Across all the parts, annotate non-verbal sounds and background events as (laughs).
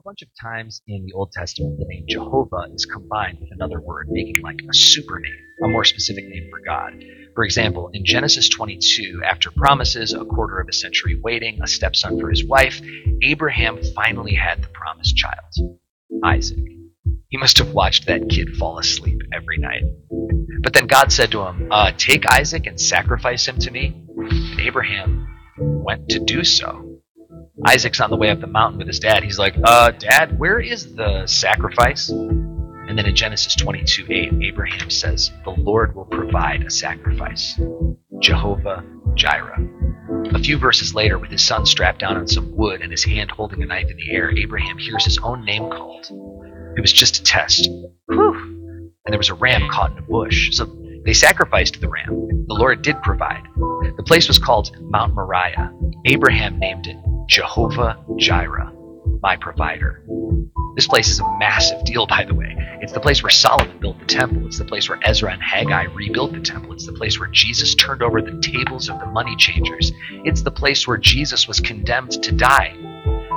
a bunch of times in the Old Testament, the name Jehovah is combined with another word, making like a super name, a more specific name for God. For example, in Genesis 22, after promises, a quarter of a century waiting, a stepson for his wife, Abraham finally had the promised child, Isaac. He must have watched that kid fall asleep every night. But then God said to him, uh, Take Isaac and sacrifice him to me. And Abraham went to do so. Isaac's on the way up the mountain with his dad. He's like, uh, Dad, where is the sacrifice? And then in Genesis 22 8, Abraham says, The Lord will provide a sacrifice. Jehovah Jireh. A few verses later, with his son strapped down on some wood and his hand holding a knife in the air, Abraham hears his own name called. It was just a test. Whew. And there was a ram caught in a bush. So they sacrificed the ram. The Lord did provide. The place was called Mount Moriah. Abraham named it Jehovah Jireh, my provider. This place is a massive deal, by the way. It's the place where Solomon built the temple. It's the place where Ezra and Haggai rebuilt the temple. It's the place where Jesus turned over the tables of the money changers. It's the place where Jesus was condemned to die.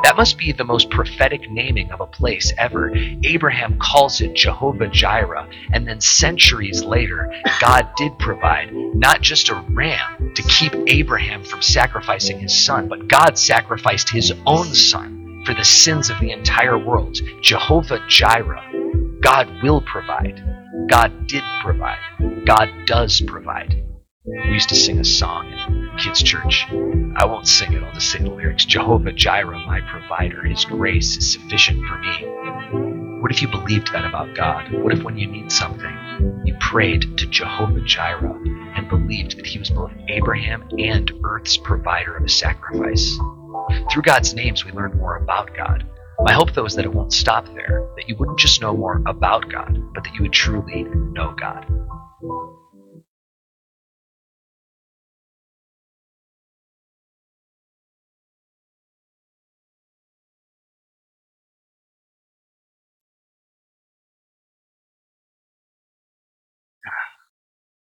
That must be the most prophetic naming of a place ever. Abraham calls it Jehovah Jireh, and then centuries later, God did provide not just a ram to keep Abraham from sacrificing his son, but God sacrificed his own son for the sins of the entire world. Jehovah Jireh. God will provide. God did provide. God does provide. We used to sing a song in kids' church. I won't sing it, I'll just say the lyrics. Jehovah Jireh, my provider, his grace is sufficient for me. What if you believed that about God? What if when you need something, you prayed to Jehovah Jireh and believed that he was both Abraham and earth's provider of a sacrifice? Through God's names, we learn more about God. My hope, though, is that it won't stop there, that you wouldn't just know more about God, but that you would truly know God.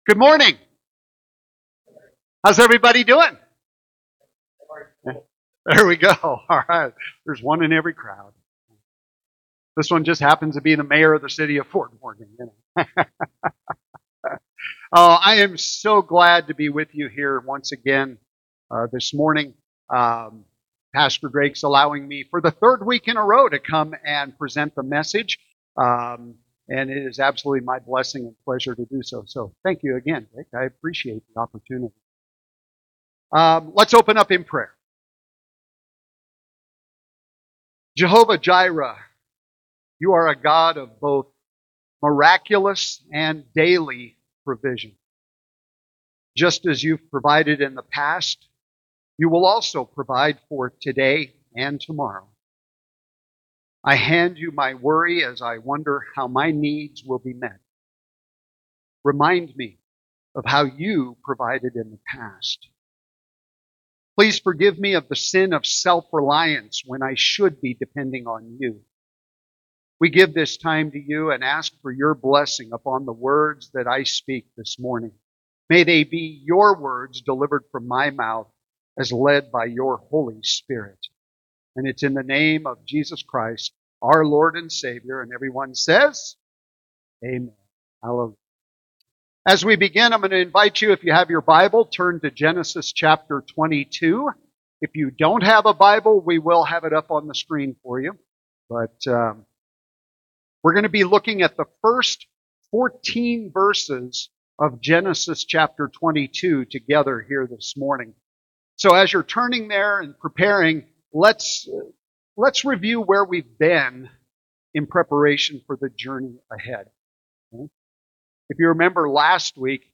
Good morning. How's everybody doing? There we go. (laughs) All right. There's one in every crowd. This one just happens to be the mayor of the city of Fort Morgan. You know. (laughs) oh, I am so glad to be with you here once again uh, this morning. Um, Pastor Drake's allowing me for the third week in a row to come and present the message. Um, and it is absolutely my blessing and pleasure to do so. So thank you again, Rick. I appreciate the opportunity. Um, let's open up in prayer. Jehovah Jireh, you are a God of both miraculous and daily provision. Just as you've provided in the past, you will also provide for today and tomorrow. I hand you my worry as I wonder how my needs will be met. Remind me of how you provided in the past. Please forgive me of the sin of self reliance when I should be depending on you. We give this time to you and ask for your blessing upon the words that I speak this morning. May they be your words delivered from my mouth as led by your Holy Spirit. And it's in the name of Jesus Christ, our Lord and Savior. And everyone says, Amen. Hallelujah. As we begin, I'm going to invite you, if you have your Bible, turn to Genesis chapter 22. If you don't have a Bible, we will have it up on the screen for you. But um, we're going to be looking at the first 14 verses of Genesis chapter 22 together here this morning. So as you're turning there and preparing, let's let's review where we've been in preparation for the journey ahead. Okay? If you remember last week,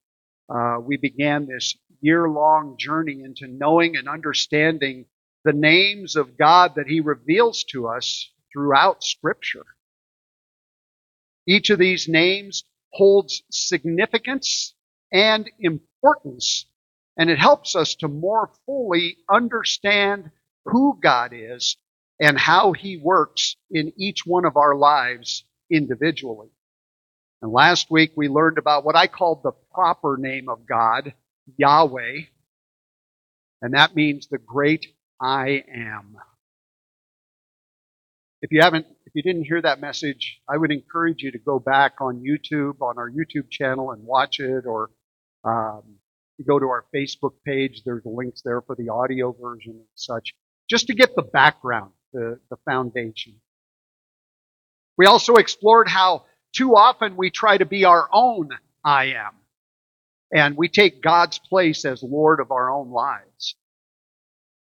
uh, we began this year long journey into knowing and understanding the names of God that He reveals to us throughout Scripture. Each of these names holds significance and importance, and it helps us to more fully understand who God is and how He works in each one of our lives individually. And last week we learned about what I called the proper name of God, Yahweh. And that means the great I am. if you haven't, if you didn't hear that message, I would encourage you to go back on YouTube, on our YouTube channel and watch it, or um, you go to our Facebook page. There's links there for the audio version and such, just to get the background, the, the foundation. We also explored how too often we try to be our own I am. And we take God's place as Lord of our own lives.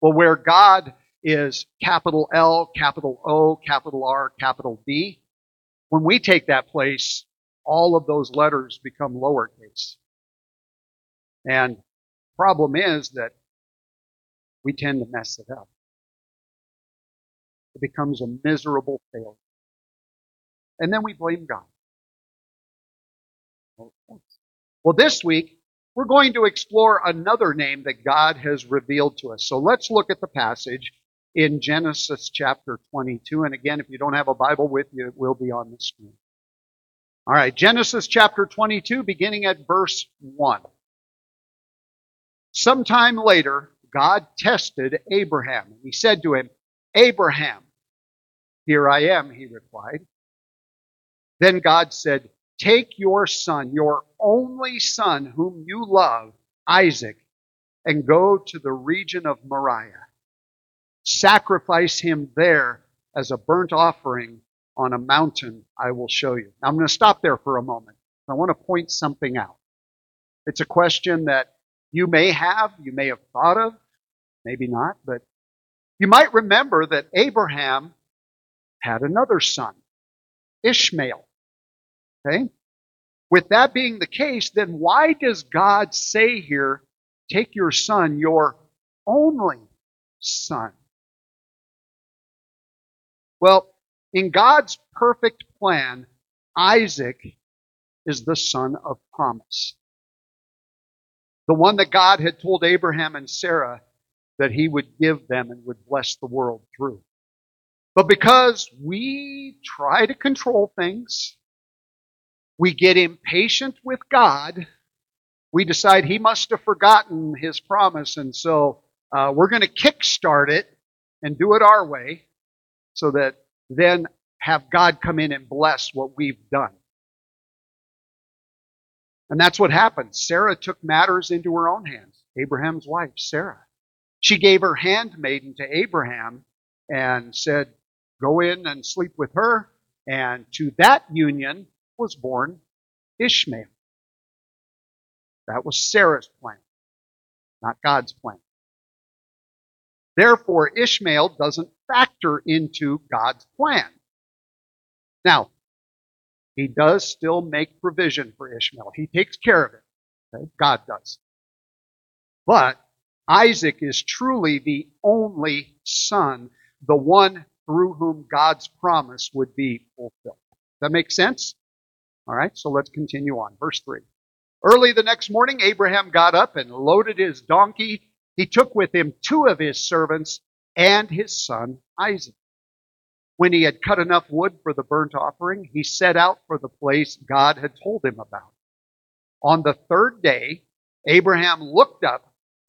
Well, where God is capital L, capital O, capital R, capital D, when we take that place, all of those letters become lowercase. And problem is that we tend to mess it up. It becomes a miserable failure. And then we blame God. Well, this week, we're going to explore another name that God has revealed to us. So let's look at the passage in Genesis chapter 22. And again, if you don't have a Bible with you, it will be on the screen. All right, Genesis chapter 22, beginning at verse 1. Sometime later, God tested Abraham. He said to him, Abraham, here I am, he replied. Then God said, Take your son, your only son, whom you love, Isaac, and go to the region of Moriah. Sacrifice him there as a burnt offering on a mountain I will show you. Now, I'm going to stop there for a moment. I want to point something out. It's a question that you may have, you may have thought of, maybe not, but you might remember that Abraham had another son, Ishmael. Okay? With that being the case, then why does God say here, take your son, your only son? Well, in God's perfect plan, Isaac is the son of promise. The one that God had told Abraham and Sarah that he would give them and would bless the world through. But because we try to control things, we get impatient with God. We decide he must have forgotten his promise, and so uh, we're going to kickstart it and do it our way so that then have God come in and bless what we've done. And that's what happened. Sarah took matters into her own hands. Abraham's wife, Sarah. She gave her handmaiden to Abraham and said, Go in and sleep with her. And to that union was born Ishmael. That was Sarah's plan, not God's plan. Therefore, Ishmael doesn't factor into God's plan. Now, he does still make provision for Ishmael. He takes care of it. Okay? God does. But Isaac is truly the only son, the one through whom God's promise would be fulfilled. That makes sense? All right, so let's continue on. Verse 3. Early the next morning, Abraham got up and loaded his donkey. He took with him two of his servants and his son Isaac. When he had cut enough wood for the burnt offering, he set out for the place God had told him about. On the third day, Abraham looked up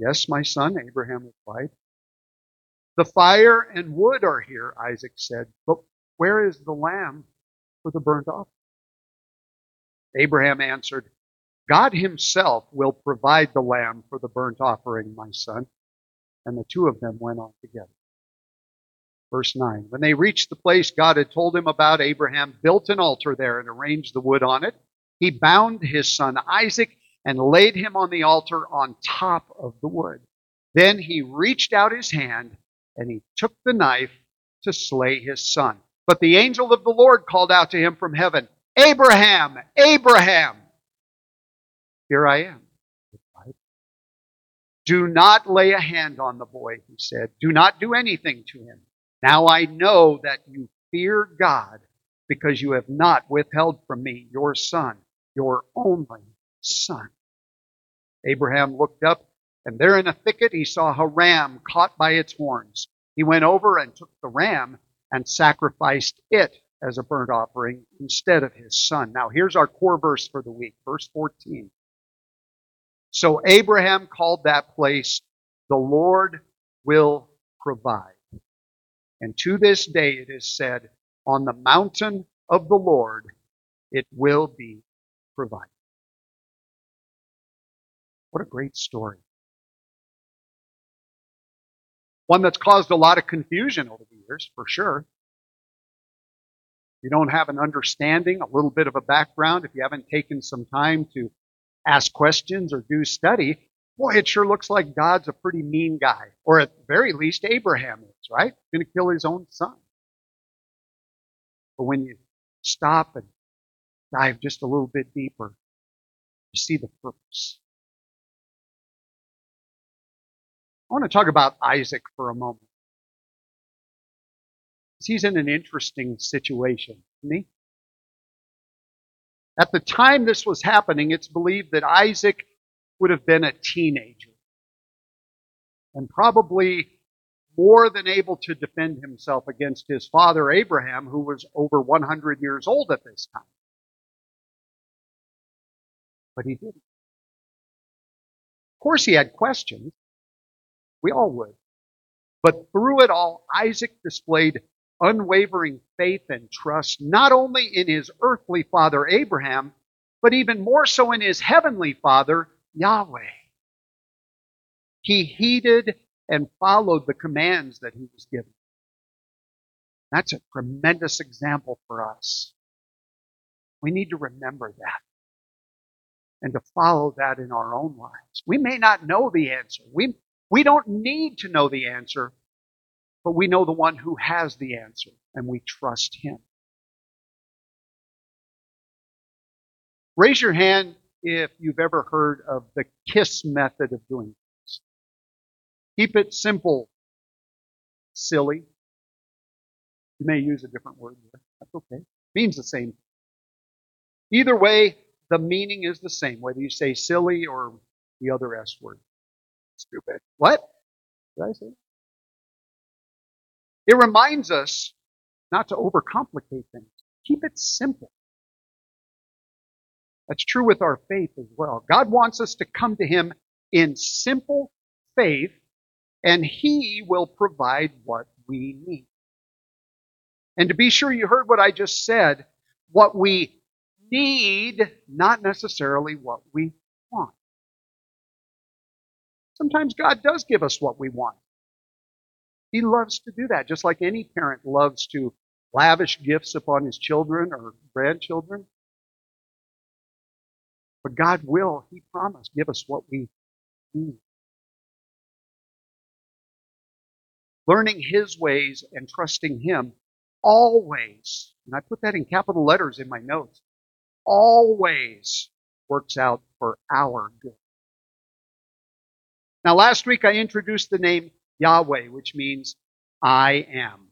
Yes, my son, Abraham replied. The fire and wood are here, Isaac said, but where is the lamb for the burnt offering? Abraham answered, God himself will provide the lamb for the burnt offering, my son. And the two of them went on together. Verse 9. When they reached the place God had told him about, Abraham built an altar there and arranged the wood on it. He bound his son Isaac and laid him on the altar on top of the wood. Then he reached out his hand and he took the knife to slay his son. But the angel of the Lord called out to him from heaven, Abraham, Abraham. Here I am. Do not lay a hand on the boy, he said. Do not do anything to him. Now I know that you fear God, because you have not withheld from me your son, your only son. Abraham looked up, and there in a thicket he saw a ram caught by its horns. He went over and took the ram and sacrificed it as a burnt offering instead of his son. Now, here's our core verse for the week, verse 14. So Abraham called that place, the Lord will provide. And to this day it is said, on the mountain of the Lord it will be provided. What a great story. One that's caused a lot of confusion over the years, for sure. If you don't have an understanding, a little bit of a background, if you haven't taken some time to ask questions or do study, boy, it sure looks like God's a pretty mean guy. Or at the very least, Abraham is, right? Going to kill his own son. But when you stop and dive just a little bit deeper, you see the purpose. I want to talk about Isaac for a moment. He's in an interesting situation, isn't he? At the time this was happening, it's believed that Isaac would have been a teenager and probably more than able to defend himself against his father Abraham, who was over 100 years old at this time. But he didn't. Of course, he had questions. We all would. But through it all, Isaac displayed unwavering faith and trust, not only in his earthly father Abraham, but even more so in his heavenly father, Yahweh. He heeded and followed the commands that he was given. That's a tremendous example for us. We need to remember that and to follow that in our own lives. We may not know the answer. We, we don't need to know the answer, but we know the one who has the answer, and we trust him. Raise your hand if you've ever heard of the KISS method of doing things. Keep it simple, silly. You may use a different word there. That's okay. means the same. Either way, the meaning is the same, whether you say silly or the other S word. Stupid. What? Did I say? It reminds us not to overcomplicate things. Keep it simple. That's true with our faith as well. God wants us to come to Him in simple faith, and He will provide what we need. And to be sure you heard what I just said, what we need, not necessarily what we want. Sometimes God does give us what we want. He loves to do that, just like any parent loves to lavish gifts upon his children or grandchildren. But God will, He promised, give us what we need. Learning His ways and trusting Him always, and I put that in capital letters in my notes, always works out for our good. Now, last week I introduced the name Yahweh, which means I am.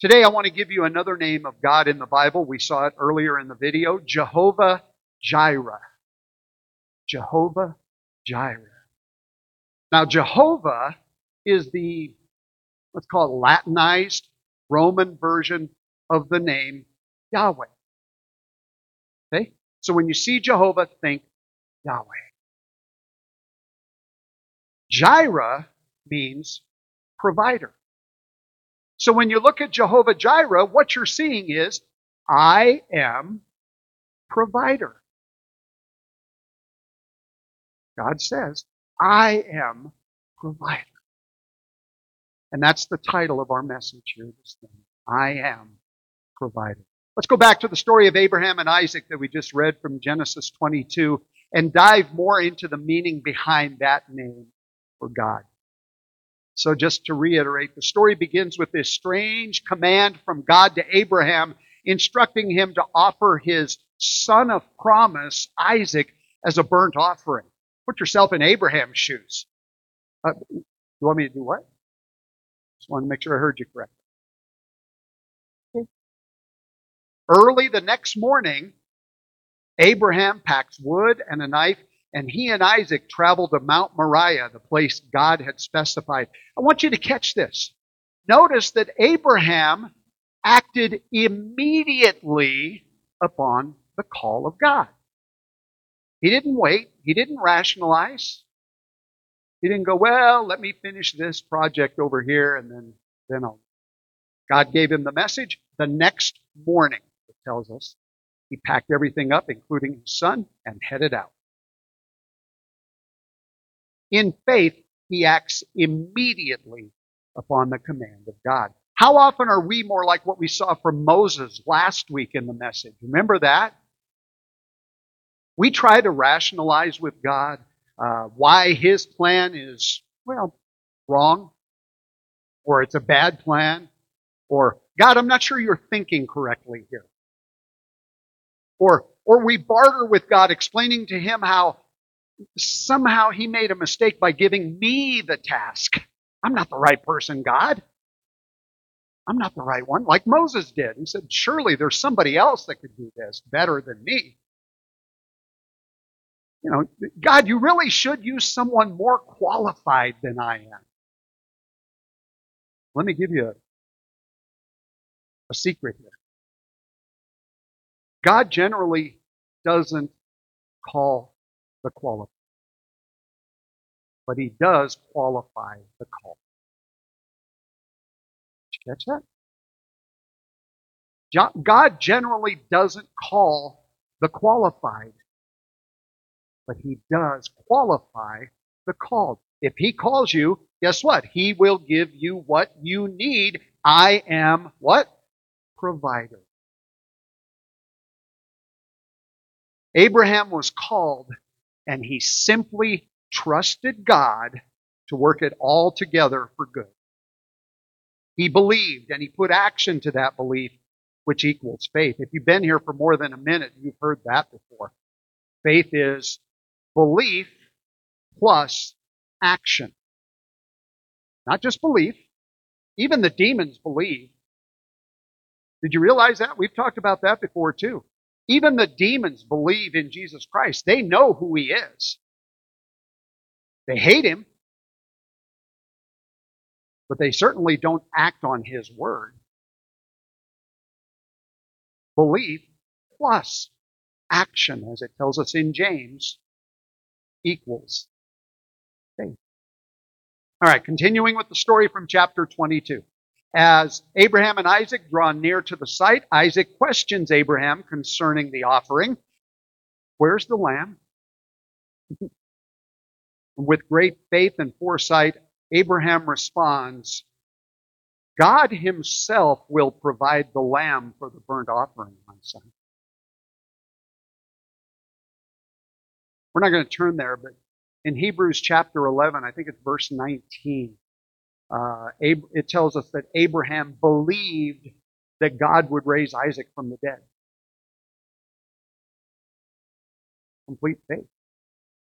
Today I want to give you another name of God in the Bible. We saw it earlier in the video Jehovah Jireh. Jehovah Jireh. Now, Jehovah is the, let's call it Latinized Roman version of the name Yahweh. Okay? So when you see Jehovah, think Yahweh. Jireh means provider. So when you look at Jehovah Jireh, what you're seeing is, I am provider. God says, I am provider. And that's the title of our message here this morning. I am provider. Let's go back to the story of Abraham and Isaac that we just read from Genesis 22 and dive more into the meaning behind that name for God. So just to reiterate, the story begins with this strange command from God to Abraham, instructing him to offer his son of promise, Isaac, as a burnt offering. Put yourself in Abraham's shoes. Uh, you want me to do what? Just want to make sure I heard you correctly. Okay. Early the next morning, Abraham packs wood and a knife, and he and Isaac traveled to Mount Moriah, the place God had specified. I want you to catch this. Notice that Abraham acted immediately upon the call of God. He didn't wait. He didn't rationalize. He didn't go, well, let me finish this project over here and then, then I'll. God gave him the message. The next morning, it tells us, he packed everything up, including his son, and headed out. In faith, he acts immediately upon the command of God. How often are we more like what we saw from Moses last week in the message? Remember that? We try to rationalize with God uh, why his plan is, well, wrong, or it's a bad plan, or God, I'm not sure you're thinking correctly here. Or, or we barter with God, explaining to him how somehow he made a mistake by giving me the task. I'm not the right person, God. I'm not the right one, like Moses did. He said, Surely there's somebody else that could do this better than me. You know, God, you really should use someone more qualified than I am. Let me give you a, a secret here. God generally doesn't call the qualified, but He does qualify the call. Did you catch that? God generally doesn't call the qualified, but he does qualify the called. If he calls you, guess what? He will give you what you need. I am what? Provider. Abraham was called and he simply trusted God to work it all together for good. He believed and he put action to that belief, which equals faith. If you've been here for more than a minute, you've heard that before. Faith is belief plus action. Not just belief. Even the demons believe. Did you realize that? We've talked about that before too. Even the demons believe in Jesus Christ. They know who he is. They hate him, but they certainly don't act on his word. Belief plus action, as it tells us in James, equals faith. All right, continuing with the story from chapter 22. As Abraham and Isaac draw near to the site, Isaac questions Abraham concerning the offering. Where's the lamb? (laughs) With great faith and foresight, Abraham responds, God himself will provide the lamb for the burnt offering, my son. We're not going to turn there, but in Hebrews chapter 11, I think it's verse 19, uh, it tells us that Abraham believed that God would raise Isaac from the dead. Complete faith.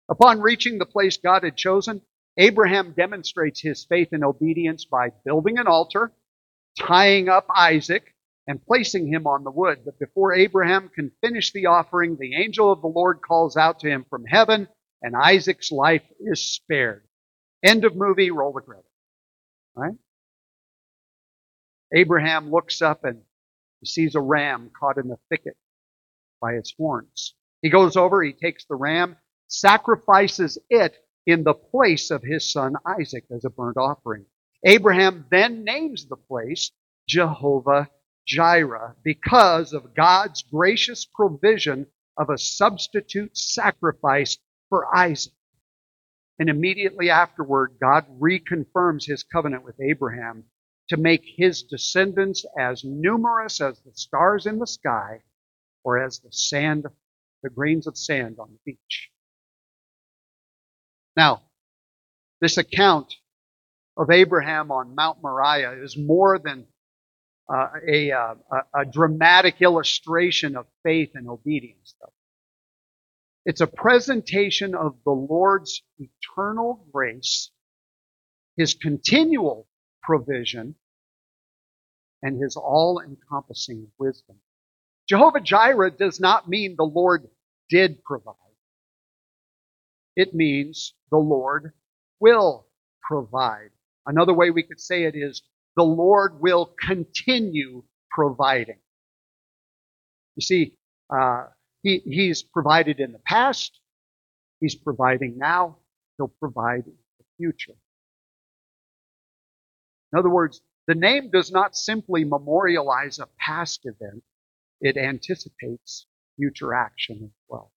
Upon reaching the place God had chosen, Abraham demonstrates his faith and obedience by building an altar, tying up Isaac, and placing him on the wood. But before Abraham can finish the offering, the angel of the Lord calls out to him from heaven, and Isaac's life is spared. End of movie, roll the credits. Right? Abraham looks up and he sees a ram caught in the thicket by its horns. He goes over, he takes the ram, sacrifices it in the place of his son Isaac as a burnt offering. Abraham then names the place Jehovah Jireh because of God's gracious provision of a substitute sacrifice for Isaac. And immediately afterward, God reconfirms his covenant with Abraham to make his descendants as numerous as the stars in the sky or as the sand, the grains of sand on the beach. Now, this account of Abraham on Mount Moriah is more than uh, a, uh, a, dramatic illustration of faith and obedience, though. It's a presentation of the Lord's eternal grace, His continual provision, and His all encompassing wisdom. Jehovah Jireh does not mean the Lord did provide. It means the Lord will provide. Another way we could say it is the Lord will continue providing. You see, uh, he, He's provided in the past, He's providing now, He'll provide in the future. In other words, the name does not simply memorialize a past event, it anticipates future action as well.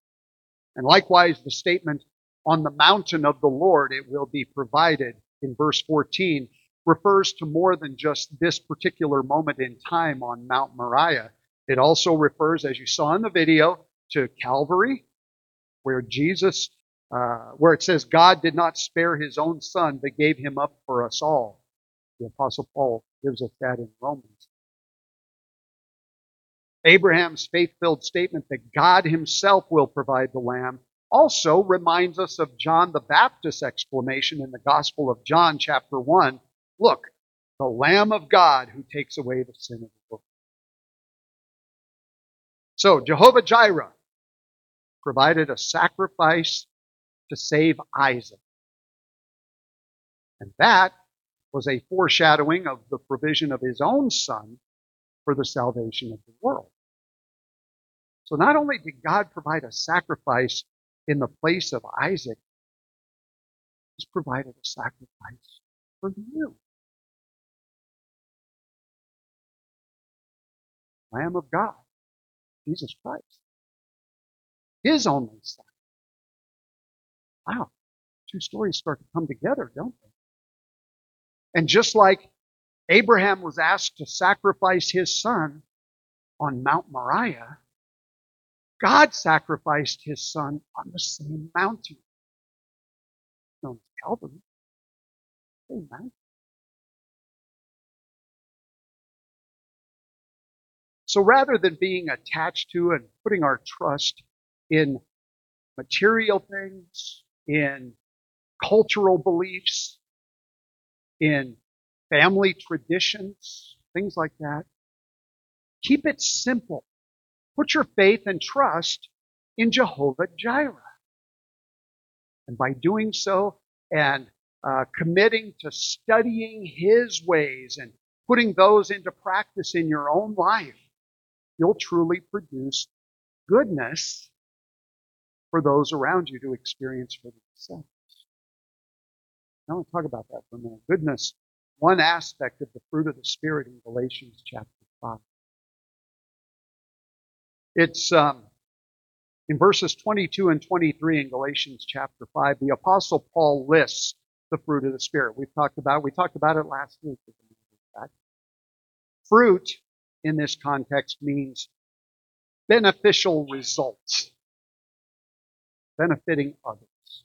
And likewise, the statement, on the mountain of the Lord it will be provided in verse 14 refers to more than just this particular moment in time on Mount Moriah. It also refers, as you saw in the video, to Calvary, where Jesus, uh, where it says God did not spare his own son, but gave him up for us all. The Apostle Paul gives us that in Romans. Abraham's faith filled statement that God himself will provide the lamb also reminds us of John the Baptist's exclamation in the Gospel of John, chapter 1 Look, the Lamb of God who takes away the sin of the world. So, Jehovah Jireh provided a sacrifice to save Isaac. And that was a foreshadowing of the provision of his own son for the salvation of the world. So not only did God provide a sacrifice in the place of Isaac, he's provided a sacrifice for you. Lamb of God, Jesus Christ. His only son. Wow. Two stories start to come together, don't they? And just like Abraham was asked to sacrifice his son on Mount Moriah, God sacrificed his son on the same mountain, known as Calvary. Same mountain. So rather than being attached to and putting our trust in material things, in cultural beliefs, in family traditions, things like that, keep it simple. Put your faith and trust in Jehovah Jireh. And by doing so and uh, committing to studying His ways and putting those into practice in your own life, you'll truly produce goodness for those around you to experience for themselves. I want to talk about that for a minute. Goodness, one aspect of the fruit of the Spirit in Galatians chapter 5. It's um, in verses 22 and 23 in Galatians chapter 5. The Apostle Paul lists the fruit of the Spirit. We've talked about we talked about it last week. Fruit in this context means beneficial results, benefiting others.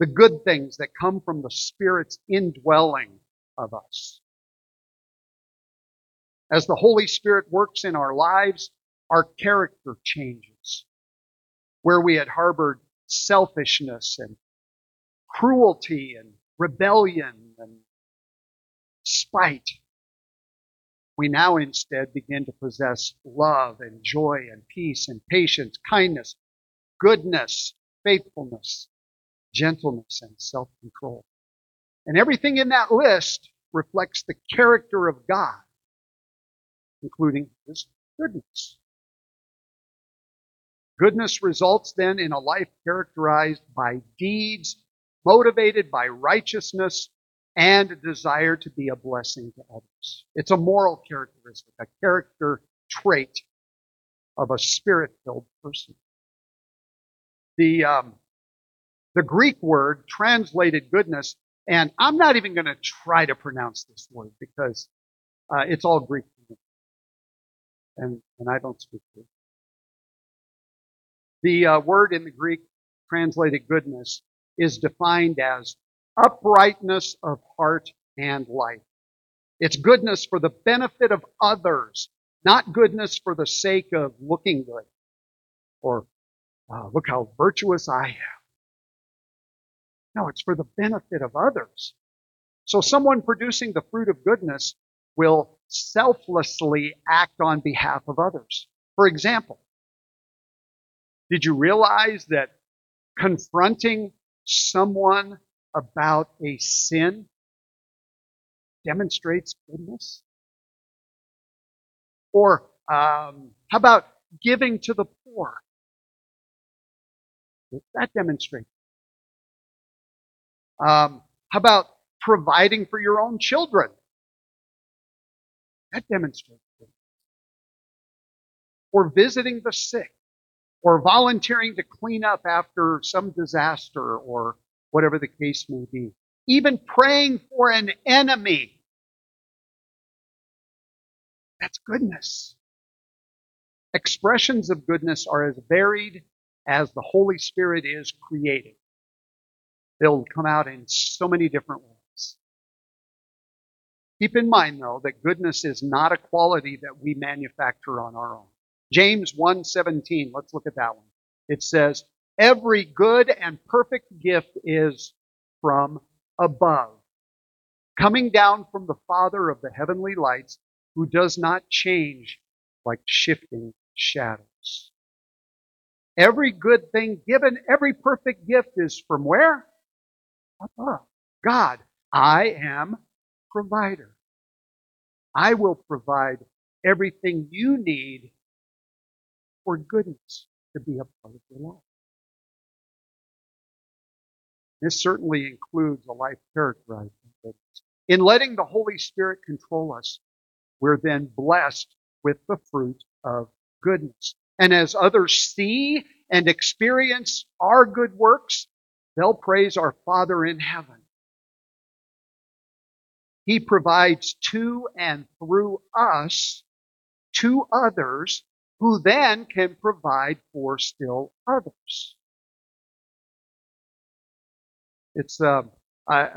The good things that come from the Spirit's indwelling of us. As the Holy Spirit works in our lives, our character changes. Where we had harbored selfishness and cruelty and rebellion and spite, we now instead begin to possess love and joy and peace and patience, kindness, goodness, faithfulness, gentleness, and self control. And everything in that list reflects the character of God, including His goodness. Goodness results then in a life characterized by deeds motivated by righteousness and a desire to be a blessing to others. It's a moral characteristic, a character trait of a spirit-filled person. The um, the Greek word translated goodness, and I'm not even going to try to pronounce this word because uh, it's all Greek and and I don't speak Greek. The uh, word in the Greek translated goodness is defined as uprightness of heart and life. It's goodness for the benefit of others, not goodness for the sake of looking good or uh, look how virtuous I am. No, it's for the benefit of others. So someone producing the fruit of goodness will selflessly act on behalf of others. For example, did you realize that confronting someone about a sin demonstrates goodness? Or um, how about giving to the poor? That demonstrates. Um, how about providing for your own children? That demonstrates. Goodness. Or visiting the sick, or volunteering to clean up after some disaster, or whatever the case may be. Even praying for an enemy. That's goodness. Expressions of goodness are as varied as the Holy Spirit is creating. They'll come out in so many different ways. Keep in mind, though, that goodness is not a quality that we manufacture on our own. James 1:17, let's look at that one. It says, "Every good and perfect gift is from above, coming down from the Father of the heavenly lights, who does not change like shifting shadows." Every good thing given, every perfect gift is from where? Above. God, I am provider. I will provide everything you need for goodness to be a part of your life. This certainly includes a life characterized goodness. In letting the Holy Spirit control us, we're then blessed with the fruit of goodness. And as others see and experience our good works, they'll praise our Father in heaven. He provides to and through us to others who then can provide for still others. It's uh, I,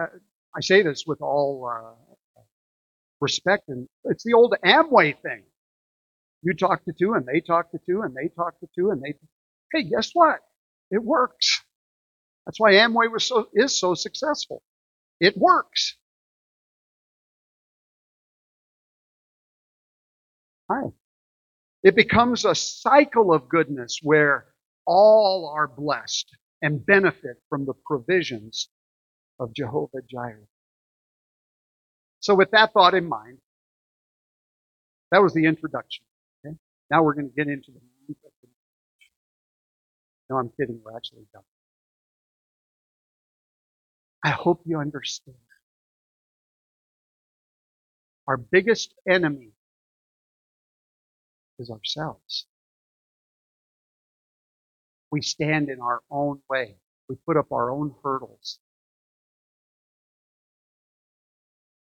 I say this with all uh, respect, and it's the old Amway thing. You talk to two, and they talk to two, and they talk to two, and they. Hey, guess what? It works. That's why Amway was so is so successful. It works. Hi. It becomes a cycle of goodness where all are blessed and benefit from the provisions of Jehovah Jireh. So, with that thought in mind, that was the introduction. Now we're going to get into the meat of the message. No, I'm kidding. We're actually done. I hope you understand. Our biggest enemy is ourselves. We stand in our own way. We put up our own hurdles.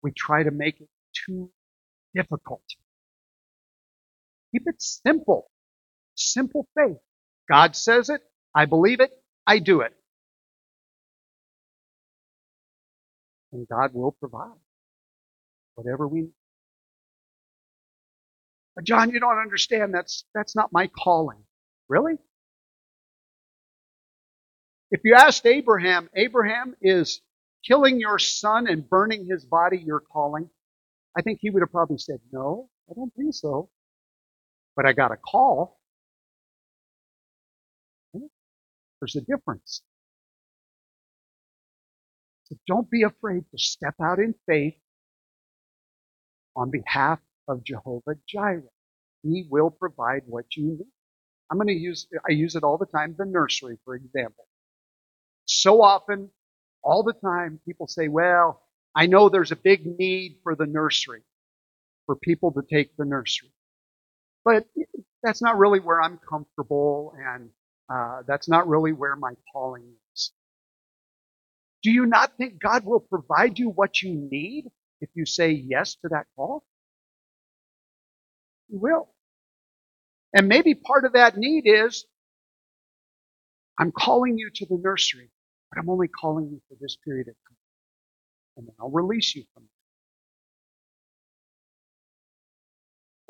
We try to make it too difficult. Keep it simple. Simple faith. God says it. I believe it. I do it. And God will provide whatever we need. But John, you don't understand. That's, that's not my calling. Really? If you asked Abraham, Abraham, is killing your son and burning his body your calling? I think he would have probably said, No, I don't think so. But I got a call. There's a difference. So don't be afraid to step out in faith on behalf of Jehovah Jireh. He will provide what you need. I'm going to use, I use it all the time, the nursery, for example. So often, all the time, people say, well, I know there's a big need for the nursery, for people to take the nursery. But that's not really where I'm comfortable, and uh, that's not really where my calling is. Do you not think God will provide you what you need if you say yes to that call? He will. And maybe part of that need is I'm calling you to the nursery, but I'm only calling you for this period of time. And then I'll release you from it.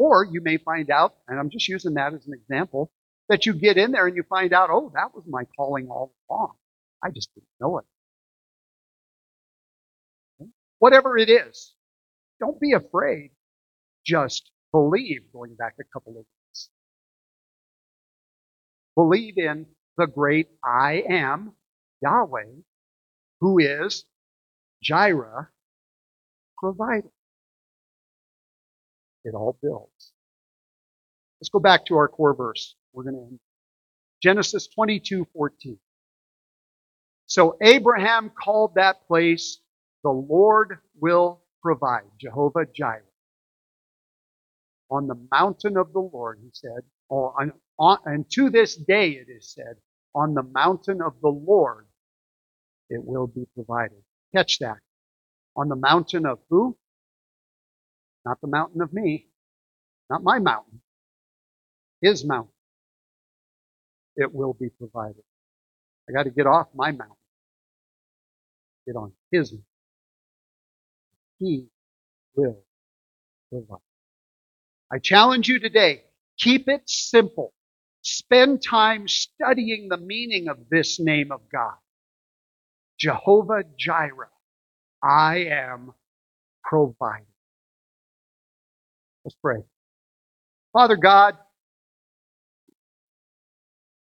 Or you may find out, and I'm just using that as an example, that you get in there and you find out, oh, that was my calling all along. I just didn't know it. Whatever it is, don't be afraid. Just believe, going back a couple of weeks. believe in the great I am, Yahweh, who is Jireh, provider. It all builds. Let's go back to our core verse. We're going to end. Genesis 22, 14. So Abraham called that place, the Lord will provide, Jehovah Jireh. On the mountain of the Lord, he said, on, on, and to this day it is said, on the mountain of the Lord it will be provided. Catch that. On the mountain of who? Not the mountain of me. Not my mountain. His mountain. It will be provided. I got to get off my mountain. Get on his mountain. He will provide. I challenge you today, keep it simple. Spend time studying the meaning of this name of God. Jehovah Jireh. I am providing. Let's pray. Father God,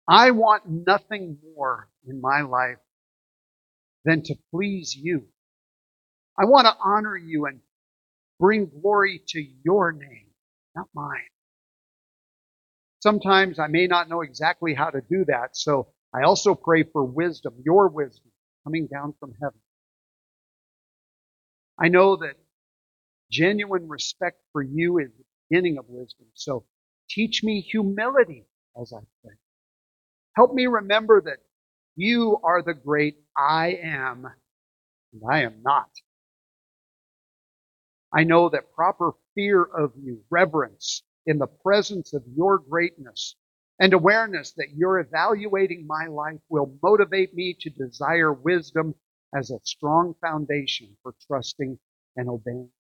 I want nothing more in my life than to please you. I want to honor you and bring glory to your name, not mine. Sometimes I may not know exactly how to do that, so I also pray for wisdom, your wisdom, coming down from heaven. I know that genuine respect for you is the beginning of wisdom, so teach me humility as I pray. Help me remember that you are the great I am, and I am not. I know that proper fear of you, reverence in the presence of your greatness, and awareness that you're evaluating my life will motivate me to desire wisdom as a strong foundation for trusting and obeying.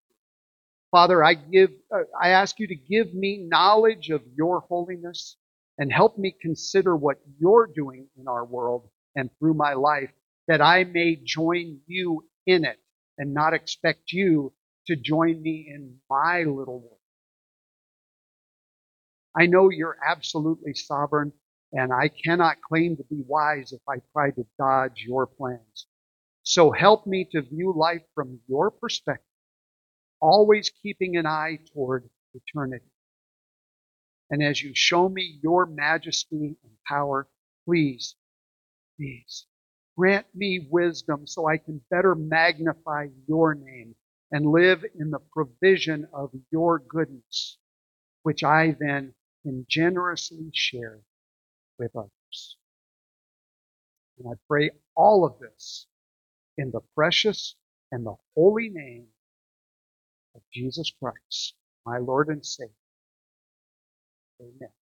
Father, I give, uh, I ask you to give me knowledge of your holiness and help me consider what you're doing in our world and through my life that I may join you in it and not expect you to join me in my little world. I know you're absolutely sovereign, and I cannot claim to be wise if I try to dodge your plans. So help me to view life from your perspective, always keeping an eye toward eternity. And as you show me your majesty and power, please, please grant me wisdom so I can better magnify your name and live in the provision of your goodness, which I then can generously share with others. And I pray all of this in the precious and the holy name Jesus Christ, my Lord and Savior. Amen.